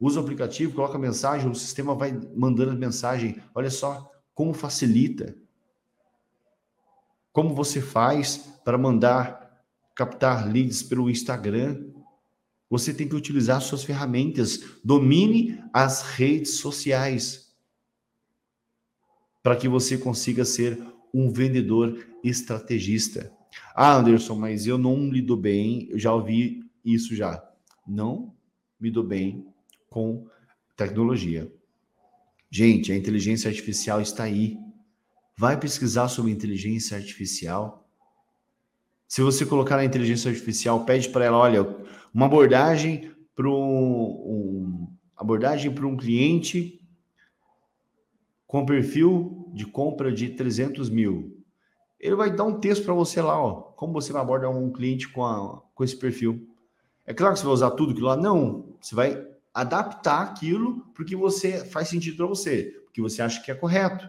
Speaker 2: Usa o aplicativo, coloca a mensagem, o sistema vai mandando a mensagem. Olha só como facilita. Como você faz para mandar captar leads pelo Instagram. Você tem que utilizar suas ferramentas. Domine as redes sociais para que você consiga ser um vendedor estrategista. Ah, Anderson, mas eu não lido bem, eu já ouvi isso já. Não me dou bem com tecnologia. Gente, a inteligência artificial está aí. Vai pesquisar sobre inteligência artificial se você colocar na inteligência artificial, pede para ela, olha, uma abordagem para um, um, abordagem para um cliente com perfil de compra de 300 mil. Ele vai dar um texto para você lá, ó, como você vai abordar um cliente com, a, com esse perfil. É claro que você vai usar tudo aquilo lá? Não. Você vai adaptar aquilo porque você faz sentido para você, porque você acha que é correto.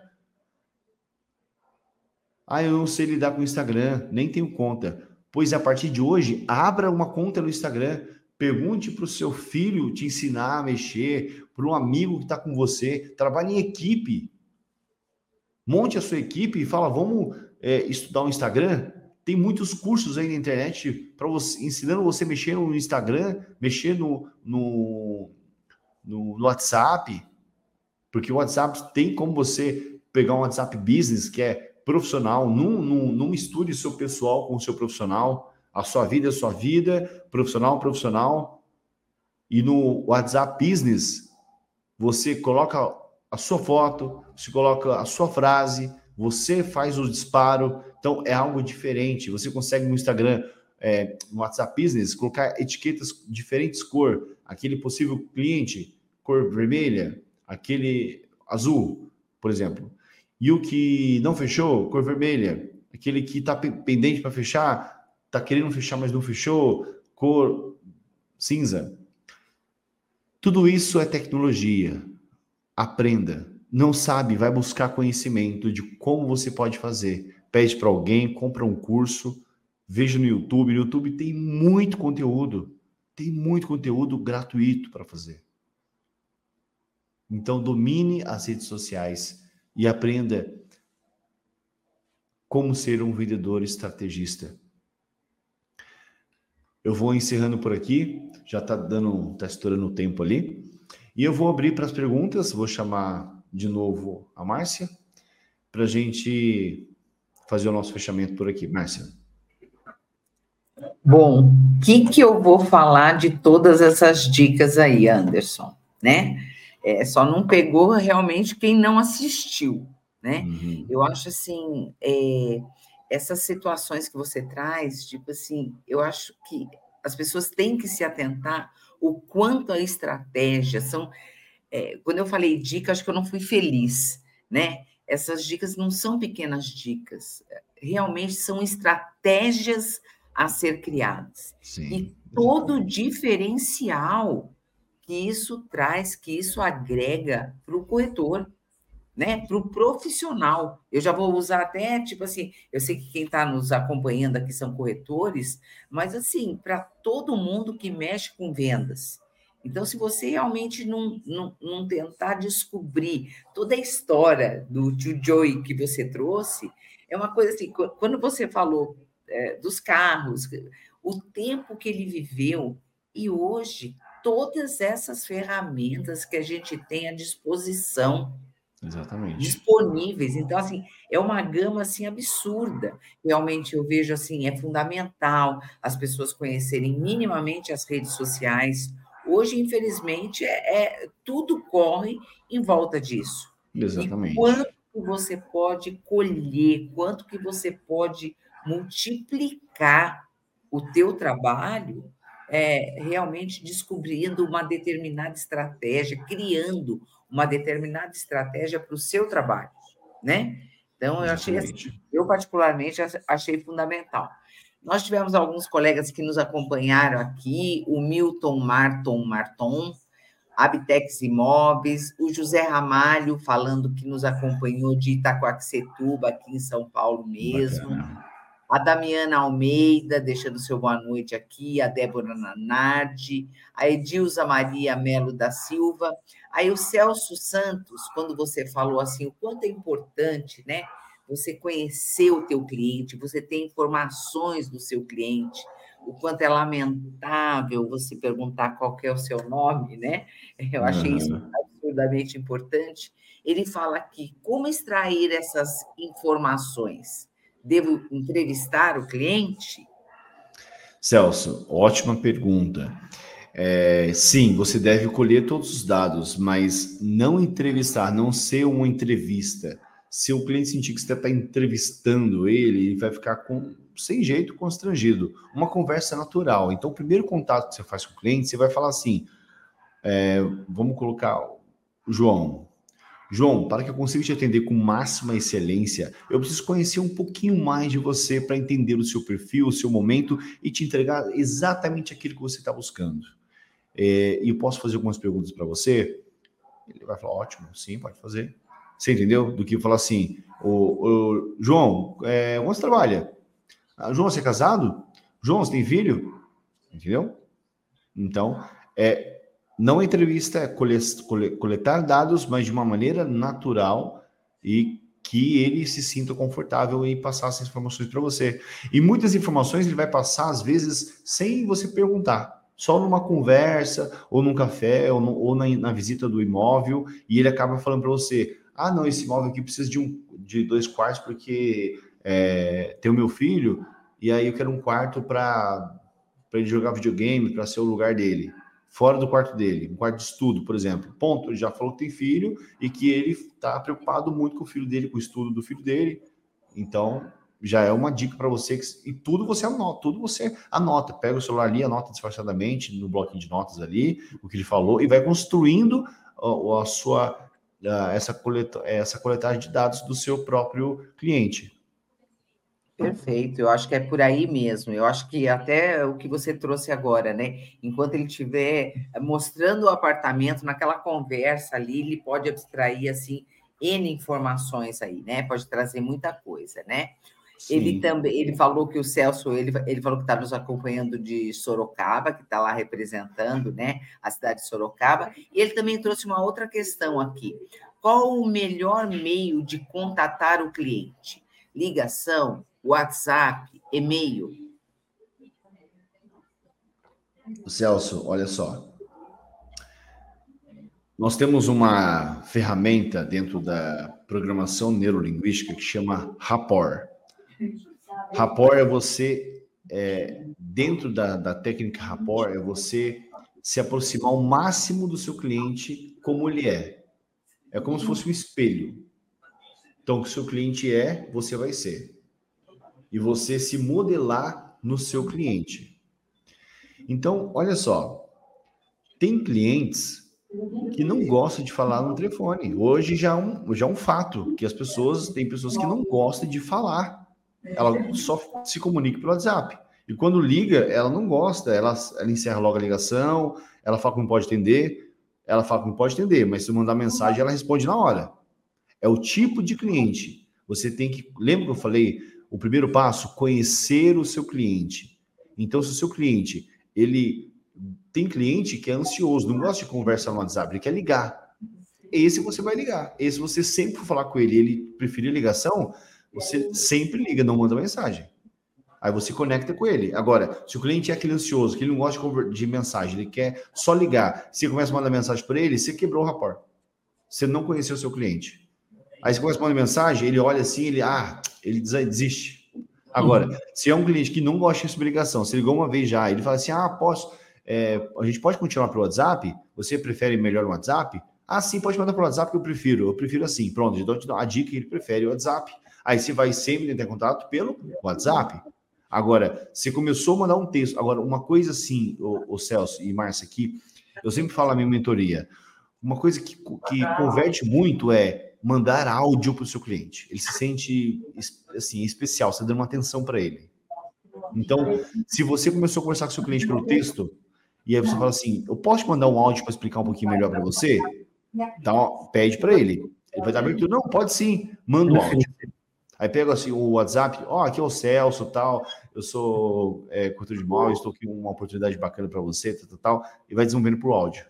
Speaker 2: Ah, eu não sei lidar com o Instagram, nem tenho conta. Pois a partir de hoje, abra uma conta no Instagram, Pergunte para o seu filho te ensinar a mexer, para um amigo que está com você. Trabalhe em equipe. Monte a sua equipe e fala: vamos é, estudar o Instagram. Tem muitos cursos aí na internet para você ensinando você a mexer no Instagram, mexer no, no, no, no WhatsApp, porque o WhatsApp tem como você pegar um WhatsApp Business que é profissional, num, num, num estude seu pessoal com o seu profissional, a sua vida é sua vida, profissional, profissional. E no WhatsApp Business, você coloca a sua foto, você coloca a sua frase, você faz o disparo. Então é algo diferente. Você consegue no Instagram, é, no WhatsApp Business, colocar etiquetas diferentes cor. Aquele possível cliente, cor vermelha, aquele azul, por exemplo. E o que não fechou, cor vermelha. Aquele que está pendente para fechar, está querendo fechar, mas não fechou, cor cinza. Tudo isso é tecnologia. Aprenda. Não sabe, vai buscar conhecimento de como você pode fazer. Pede para alguém, compra um curso, veja no YouTube. No YouTube tem muito conteúdo. Tem muito conteúdo gratuito para fazer. Então, domine as redes sociais e aprenda como ser um vendedor estrategista. Eu vou encerrando por aqui, já está dando, está estourando o tempo ali. E eu vou abrir para as perguntas, vou chamar de novo a Márcia, para a gente fazer o nosso fechamento por aqui. Márcia.
Speaker 3: Bom, o que, que eu vou falar de todas essas dicas aí, Anderson, né? É, só não pegou realmente quem não assistiu, né? Uhum. Eu acho assim, é, essas situações que você traz, tipo assim, eu acho que as pessoas têm que se atentar o quanto a estratégia são. É, quando eu falei dica, acho que eu não fui feliz, né? Essas dicas não são pequenas dicas, realmente são estratégias a ser criadas. Sim. E todo diferencial que isso traz, que isso agrega para o corretor, né? Para o profissional. Eu já vou usar até, tipo assim, eu sei que quem está nos acompanhando aqui são corretores, mas assim, para todo mundo que mexe com vendas. Então, se você realmente não, não, não tentar descobrir toda a história do tio Joey que você trouxe, é uma coisa assim, quando você falou é, dos carros, o tempo que ele viveu, e hoje todas essas ferramentas que a gente tem à disposição.
Speaker 2: Exatamente.
Speaker 3: Disponíveis. Então, assim, é uma gama assim absurda. Realmente eu vejo assim, é fundamental as pessoas conhecerem minimamente as redes sociais. Hoje, infelizmente, é, é tudo corre em volta disso.
Speaker 2: Exatamente.
Speaker 3: E quanto você pode colher, quanto que você pode multiplicar o teu trabalho é, realmente descobrindo uma determinada estratégia, criando uma determinada estratégia para o seu trabalho, né? Então, eu achei assim, eu particularmente achei fundamental. Nós tivemos alguns colegas que nos acompanharam aqui, o Milton Marton Marton, Abitex Imóveis, o José Ramalho falando que nos acompanhou de Itacoaxetuba, aqui em São Paulo mesmo. Bacana a Damiana Almeida, deixando seu boa noite aqui, a Débora Nanardi, a Edilza Maria Melo da Silva, aí o Celso Santos, quando você falou assim, o quanto é importante, né? Você conhecer o teu cliente, você ter informações do seu cliente, o quanto é lamentável você perguntar qual é o seu nome, né? Eu achei uhum. isso absurdamente importante. Ele fala aqui como extrair essas informações Devo entrevistar o cliente?
Speaker 2: Celso, ótima pergunta. É, sim, você deve colher todos os dados, mas não entrevistar, não ser uma entrevista. Se o cliente sentir que você está entrevistando ele, ele vai ficar com, sem jeito constrangido. Uma conversa natural. Então, o primeiro contato que você faz com o cliente, você vai falar assim: é, vamos colocar, João, João, para que eu consiga te atender com máxima excelência, eu preciso conhecer um pouquinho mais de você para entender o seu perfil, o seu momento e te entregar exatamente aquilo que você está buscando. É, e eu posso fazer algumas perguntas para você? Ele vai falar, ótimo, sim, pode fazer. Você entendeu? Do que falar assim, o, João, é, onde você trabalha? Ah, João, você é casado? João, você tem filho? Entendeu? Então, é não entrevista, é coletar dados, mas de uma maneira natural e que ele se sinta confortável em passar essas informações para você. E muitas informações ele vai passar, às vezes, sem você perguntar. Só numa conversa, ou num café, ou, no, ou na, na, visita do imóvel, e ele acaba falando para você: ah, não, esse imóvel aqui precisa de, um, de dois quartos porque é, tem o meu filho, e aí eu quero um quarto para ele jogar videogame, para ser o lugar dele fora do quarto dele, um quarto de estudo, por exemplo. Ponto, ele já falou que tem filho e que ele está preocupado muito com o filho dele, com o estudo do filho dele. Então, já é uma dica para você que, e tudo você anota, tudo você anota, pega o celular ali, anota disfarçadamente no bloquinho de notas ali, o que ele falou e vai construindo a, a sua a, essa coleta, essa coletagem de dados do seu próprio cliente.
Speaker 3: Perfeito, eu acho que é por aí mesmo. Eu acho que até o que você trouxe agora, né? Enquanto ele estiver mostrando o apartamento naquela conversa ali, ele pode abstrair assim N informações aí, né? Pode trazer muita coisa, né? Sim. Ele também ele falou que o Celso ele, ele falou que está nos acompanhando de Sorocaba, que está lá representando, né, a cidade de Sorocaba. E ele também trouxe uma outra questão aqui. Qual o melhor meio de contatar o cliente? Ligação, WhatsApp, e-mail.
Speaker 2: Celso, olha só. Nós temos uma ferramenta dentro da programação neurolinguística que chama Rapport. Rapport é você, é, dentro da, da técnica Rapport, é você se aproximar ao máximo do seu cliente como ele é. É como se fosse um espelho. Então, o que o seu cliente é, você vai ser e você se modelar no seu cliente. Então, olha só, tem clientes que não gostam de falar no telefone. Hoje já é um, já é um fato que as pessoas, tem pessoas que não gostam de falar. Ela só se comunica pelo WhatsApp. E quando liga, ela não gosta, ela, ela encerra logo a ligação, ela fala que não pode atender, ela fala que não pode atender, mas se mandar mensagem, ela responde na hora. É o tipo de cliente. Você tem que. Lembra que eu falei? O primeiro passo, conhecer o seu cliente. Então, se o seu cliente, ele tem cliente que é ansioso, não gosta de conversar no WhatsApp, ele quer ligar. Esse você vai ligar. Esse você sempre for falar com ele, ele preferir ligação, você sempre liga, não manda mensagem. Aí você conecta com ele. Agora, se o cliente é aquele ansioso, que ele não gosta de mensagem, ele quer só ligar, você começa a mandar mensagem para ele, você quebrou o rapport. Você não conheceu o seu cliente. Aí você começa a mandar mensagem, ele olha assim, ele, ah, ele desiste. Agora, uhum. se é um cliente que não gosta de ligação, se ligou uma vez já, ele fala assim: ah, posso, é, a gente pode continuar pelo WhatsApp? Você prefere melhor o WhatsApp? Ah, sim, pode mandar pelo WhatsApp que eu prefiro. Eu prefiro assim. Pronto, então te dou a dica que ele prefere o WhatsApp. Aí você vai sempre entrar em contato pelo WhatsApp. Agora, você começou a mandar um texto. Agora, uma coisa assim, o, o Celso e Márcia aqui, eu sempre falo na minha mentoria, uma coisa que, que converte muito é mandar áudio para o seu cliente. Ele se sente assim especial, você dando uma atenção para ele. Então, se você começou a conversar com seu cliente pelo texto, e aí você fala assim, eu posso mandar um áudio para explicar um pouquinho melhor para você? Então, pede para ele. Ele vai dar abertura. Não, pode sim, manda um áudio. Aí pega assim o WhatsApp, ó, oh, aqui é o Celso, tal, eu sou é, de imóveis, estou aqui com uma oportunidade bacana para você, tal, tal, tal, e vai desenvolvendo por áudio.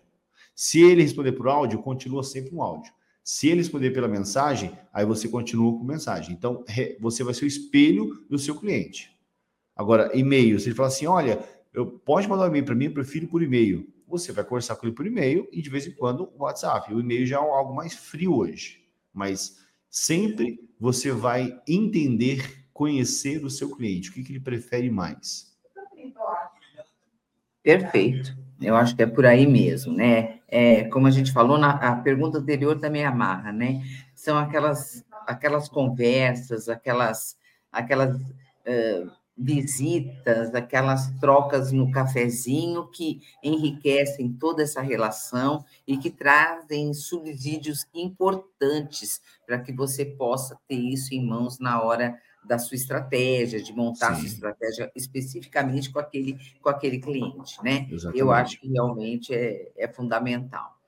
Speaker 2: Se ele responder por áudio, continua sempre um áudio. Se ele responder pela mensagem, aí você continua com mensagem. Então, você vai ser o espelho do seu cliente. Agora, e-mail, se ele falar assim, olha, eu pode mandar um e-mail para mim, eu prefiro por e-mail. Você vai conversar com ele por e-mail e de vez em quando o WhatsApp. O e-mail já é algo mais frio hoje, mas sempre você vai entender, conhecer o seu cliente, o que, que ele prefere mais.
Speaker 3: Perfeito. Eu acho que é por aí mesmo, né? É, como a gente falou, na a pergunta anterior também amarra, né? São aquelas, aquelas conversas, aquelas, aquelas uh, visitas, aquelas trocas no cafezinho que enriquecem toda essa relação e que trazem subsídios importantes para que você possa ter isso em mãos na hora da sua estratégia, de montar Sim. sua estratégia especificamente com aquele, com aquele cliente, né? Exatamente. Eu acho que realmente é, é fundamental.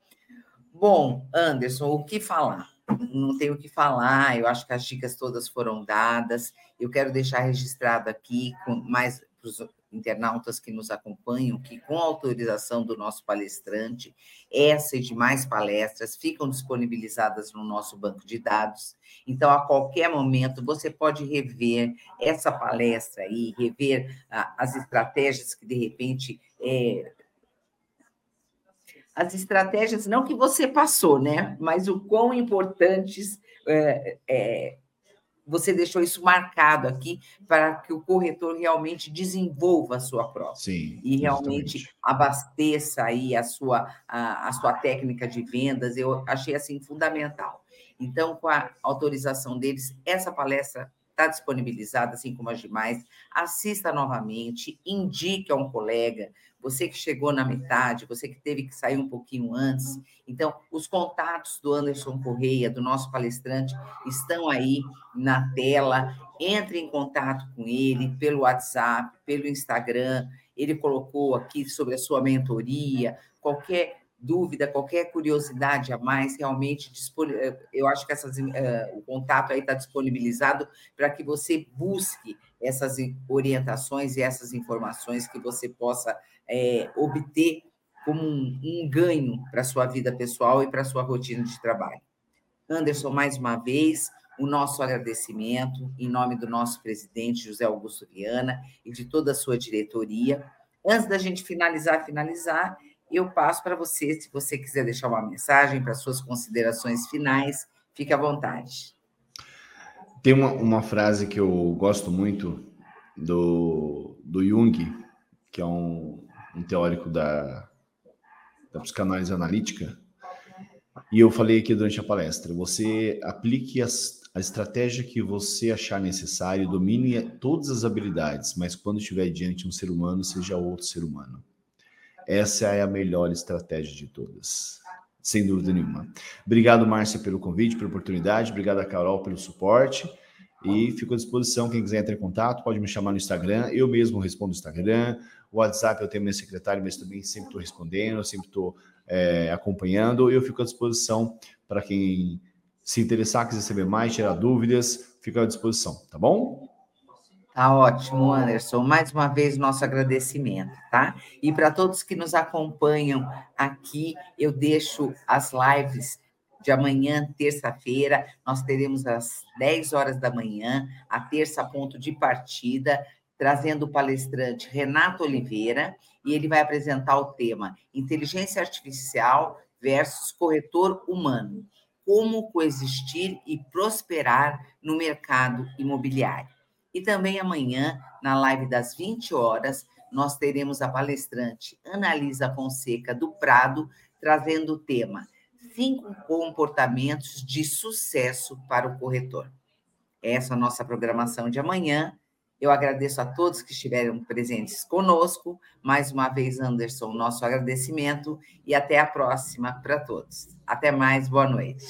Speaker 3: Bom, Anderson, o que falar? Não tenho o que falar, eu acho que as dicas todas foram dadas. Eu quero deixar registrado aqui, com mais internautas que nos acompanham que, com autorização do nosso palestrante, essa e demais palestras ficam disponibilizadas no nosso banco de dados. Então, a qualquer momento, você pode rever essa palestra aí, rever ah, as estratégias que, de repente, é, as estratégias, não que você passou, né? Mas o quão importantes é, é, você deixou isso marcado aqui para que o corretor realmente desenvolva a sua prova
Speaker 2: Sim,
Speaker 3: e realmente exatamente. abasteça aí a sua, a, a sua técnica de vendas. Eu achei assim fundamental. Então, com a autorização deles, essa palestra está disponibilizada, assim como as demais. Assista novamente, indique a um colega, você que chegou na metade, você que teve que sair um pouquinho antes. Então, os contatos do Anderson Correia, do nosso palestrante, estão aí na tela. Entre em contato com ele pelo WhatsApp, pelo Instagram. Ele colocou aqui sobre a sua mentoria, qualquer dúvida, qualquer curiosidade a mais, realmente eu acho que essas, uh, o contato aí está disponibilizado para que você busque essas orientações e essas informações que você possa é, obter como um, um ganho para a sua vida pessoal e para a sua rotina de trabalho. Anderson, mais uma vez, o nosso agradecimento em nome do nosso presidente José Augusto Viana e de toda a sua diretoria. Antes da gente finalizar, finalizar, eu passo para você, se você quiser deixar uma mensagem para suas considerações finais, fique à vontade.
Speaker 2: Tem uma, uma frase que eu gosto muito do, do Jung, que é um, um teórico da, da psicanálise analítica, e eu falei aqui durante a palestra: você aplique as, a estratégia que você achar necessário, domine todas as habilidades, mas quando estiver diante de um ser humano, seja outro ser humano. Essa é a melhor estratégia de todas, sem dúvida nenhuma. Obrigado, Márcia, pelo convite, pela oportunidade. Obrigado a Carol pelo suporte. E fico à disposição. Quem quiser entrar em contato, pode me chamar no Instagram. Eu mesmo respondo no Instagram. O WhatsApp eu tenho meu secretário, mas também sempre estou respondendo, sempre estou é, acompanhando. Eu fico à disposição para quem se interessar, quiser saber mais, tirar dúvidas, fico à disposição, tá bom?
Speaker 3: Tá ótimo, Anderson. Mais uma vez, nosso agradecimento, tá? E para todos que nos acompanham aqui, eu deixo as lives de amanhã, terça-feira. Nós teremos às 10 horas da manhã, a terça ponto de partida, trazendo o palestrante Renato Oliveira, e ele vai apresentar o tema Inteligência Artificial versus Corretor Humano. Como coexistir e prosperar no mercado imobiliário. E também amanhã, na live das 20 horas, nós teremos a palestrante Analisa Fonseca do Prado, trazendo o tema Cinco comportamentos de sucesso para o corretor. Essa é a nossa programação de amanhã. Eu agradeço a todos que estiveram presentes conosco. Mais uma vez, Anderson, nosso agradecimento e até a próxima para todos. Até mais, boa noite.